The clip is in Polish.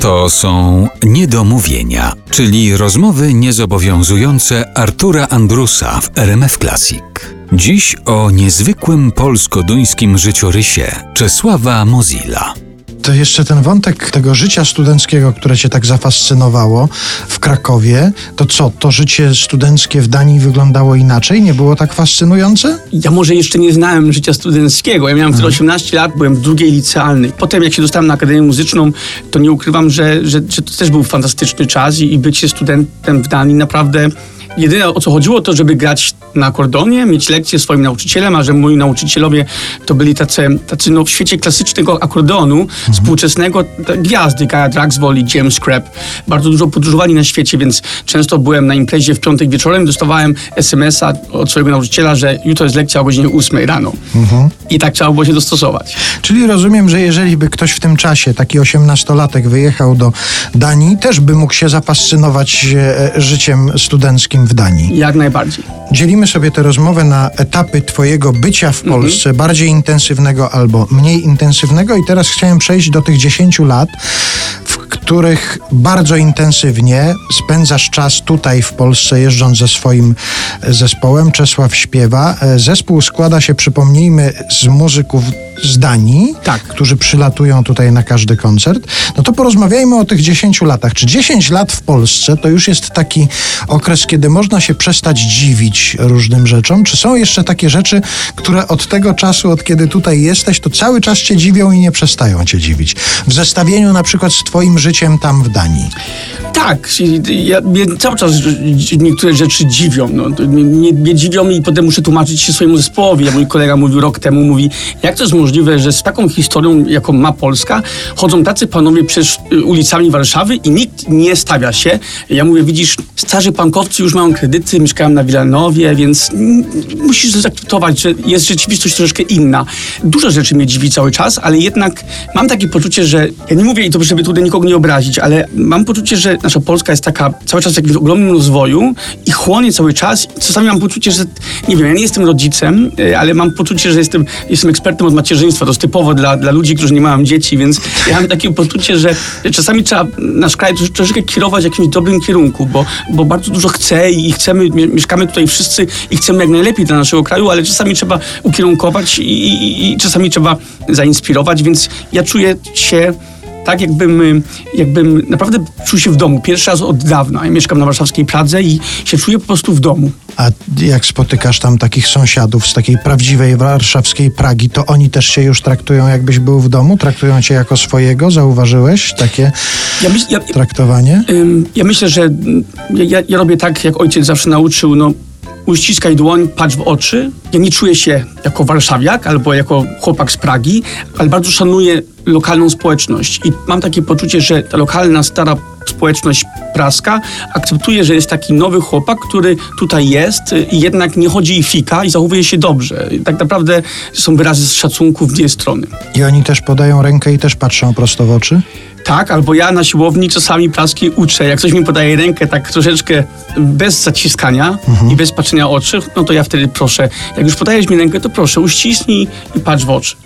To są niedomówienia, czyli rozmowy niezobowiązujące Artura Andrusa w RMF Classic. Dziś o niezwykłym polsko-duńskim życiorysie Czesława Mozilla. To jeszcze ten wątek tego życia studenckiego, które cię tak zafascynowało w Krakowie, to co, to życie studenckie w Danii wyglądało inaczej? Nie było tak fascynujące? Ja może jeszcze nie znałem życia studenckiego. Ja miałem wtedy 18 lat, byłem w drugiej licealnej. Potem jak się dostałem na Akademię Muzyczną, to nie ukrywam, że, że, że to też był fantastyczny czas i, i bycie studentem w Danii naprawdę Jedyne o co chodziło to, żeby grać na akordonie, mieć lekcje swoim nauczycielem, a że moi nauczycielowie to byli tacy, tacy no, w świecie klasycznego akordeonu, mhm. współczesnego, gwiazdy, Kaja Draxwell i James Crab. Bardzo dużo podróżowali na świecie, więc często byłem na imprezie w piątek wieczorem, dostawałem SMS-a od swojego nauczyciela, że jutro jest lekcja o godzinie 8 rano. Mhm. I tak trzeba było się dostosować. Czyli rozumiem, że jeżeli by ktoś w tym czasie, taki osiemnastolatek wyjechał do Danii, też by mógł się zafascynować e, życiem studenckim w Danii. Jak najbardziej. Dzielimy sobie tę rozmowę na etapy Twojego bycia w mhm. Polsce, bardziej intensywnego albo mniej intensywnego. I teraz chciałem przejść do tych 10 lat, w których bardzo intensywnie spędzasz czas tutaj w Polsce, jeżdżąc ze swoim zespołem. Czesław śpiewa. Zespół składa się, przypomnijmy, z muzyków z Danii, tak. którzy przylatują tutaj na każdy koncert, no to porozmawiajmy o tych 10 latach. Czy 10 lat w Polsce to już jest taki okres, kiedy można się przestać dziwić różnym rzeczom? Czy są jeszcze takie rzeczy, które od tego czasu, od kiedy tutaj jesteś, to cały czas cię dziwią i nie przestają cię dziwić? W zestawieniu na przykład z twoim życiem tam w Danii. Tak, ja, mnie cały czas niektóre rzeczy dziwią. No. Mnie, mnie dziwią i potem muszę tłumaczyć się swojemu zespołowi. Mój kolega mówił rok temu, mówi, jak to jest możliwe, że z taką historią, jaką ma Polska, chodzą tacy panowie przez y, ulicami Warszawy i nikt nie stawia się. Ja mówię, widzisz, starzy pankowcy już mają kredyty, mieszkają na Wilanowie, więc musisz zaakceptować, że jest rzeczywistość troszeczkę inna. Dużo rzeczy mnie dziwi cały czas, ale jednak mam takie poczucie, że ja nie mówię i to, żeby tutaj nikogo nie obrazić, ale mam poczucie, że nasza Polska jest taka cały czas w ogromnym rozwoju i chłonie cały czas. Czasami mam poczucie, że nie wiem, ja nie jestem rodzicem, y, ale mam poczucie, że jestem, jestem ekspertem od macierzyństwa. To jest typowo dla, dla ludzi, którzy nie mają dzieci, więc ja mam takie poczucie, że czasami trzeba nasz kraj troszeczkę kierować w jakimś dobrym kierunku, bo, bo bardzo dużo chce i chcemy, mieszkamy tutaj wszyscy i chcemy jak najlepiej dla naszego kraju, ale czasami trzeba ukierunkować i, i, i czasami trzeba zainspirować, więc ja czuję się tak jakbym, jakbym naprawdę czuł się w domu. Pierwszy raz od dawna. Ja mieszkam na warszawskiej Pradze i się czuję po prostu w domu. A jak spotykasz tam takich sąsiadów z takiej prawdziwej warszawskiej Pragi, to oni też się już traktują jakbyś był w domu? Traktują cię jako swojego? Zauważyłeś takie ja myśl, ja, traktowanie? Ja myślę, że ja, ja robię tak, jak ojciec zawsze nauczył, no uściskaj dłoń, patrz w oczy. Ja nie czuję się jako warszawiak albo jako chłopak z Pragi, ale bardzo szanuję lokalną społeczność i mam takie poczucie, że ta lokalna, stara społeczność praska akceptuje, że jest taki nowy chłopak, który tutaj jest i jednak nie chodzi i fika i zachowuje się dobrze. Tak naprawdę są wyrazy z szacunku w dwie strony. I oni też podają rękę i też patrzą prosto w oczy? Tak, albo ja na siłowni czasami praski uczę. Jak ktoś mi podaje rękę tak troszeczkę bez zaciskania mhm. i bez patrzenia oczy, no to ja wtedy proszę, jak już podajesz mi rękę, to proszę uściśnij i patrz w oczy.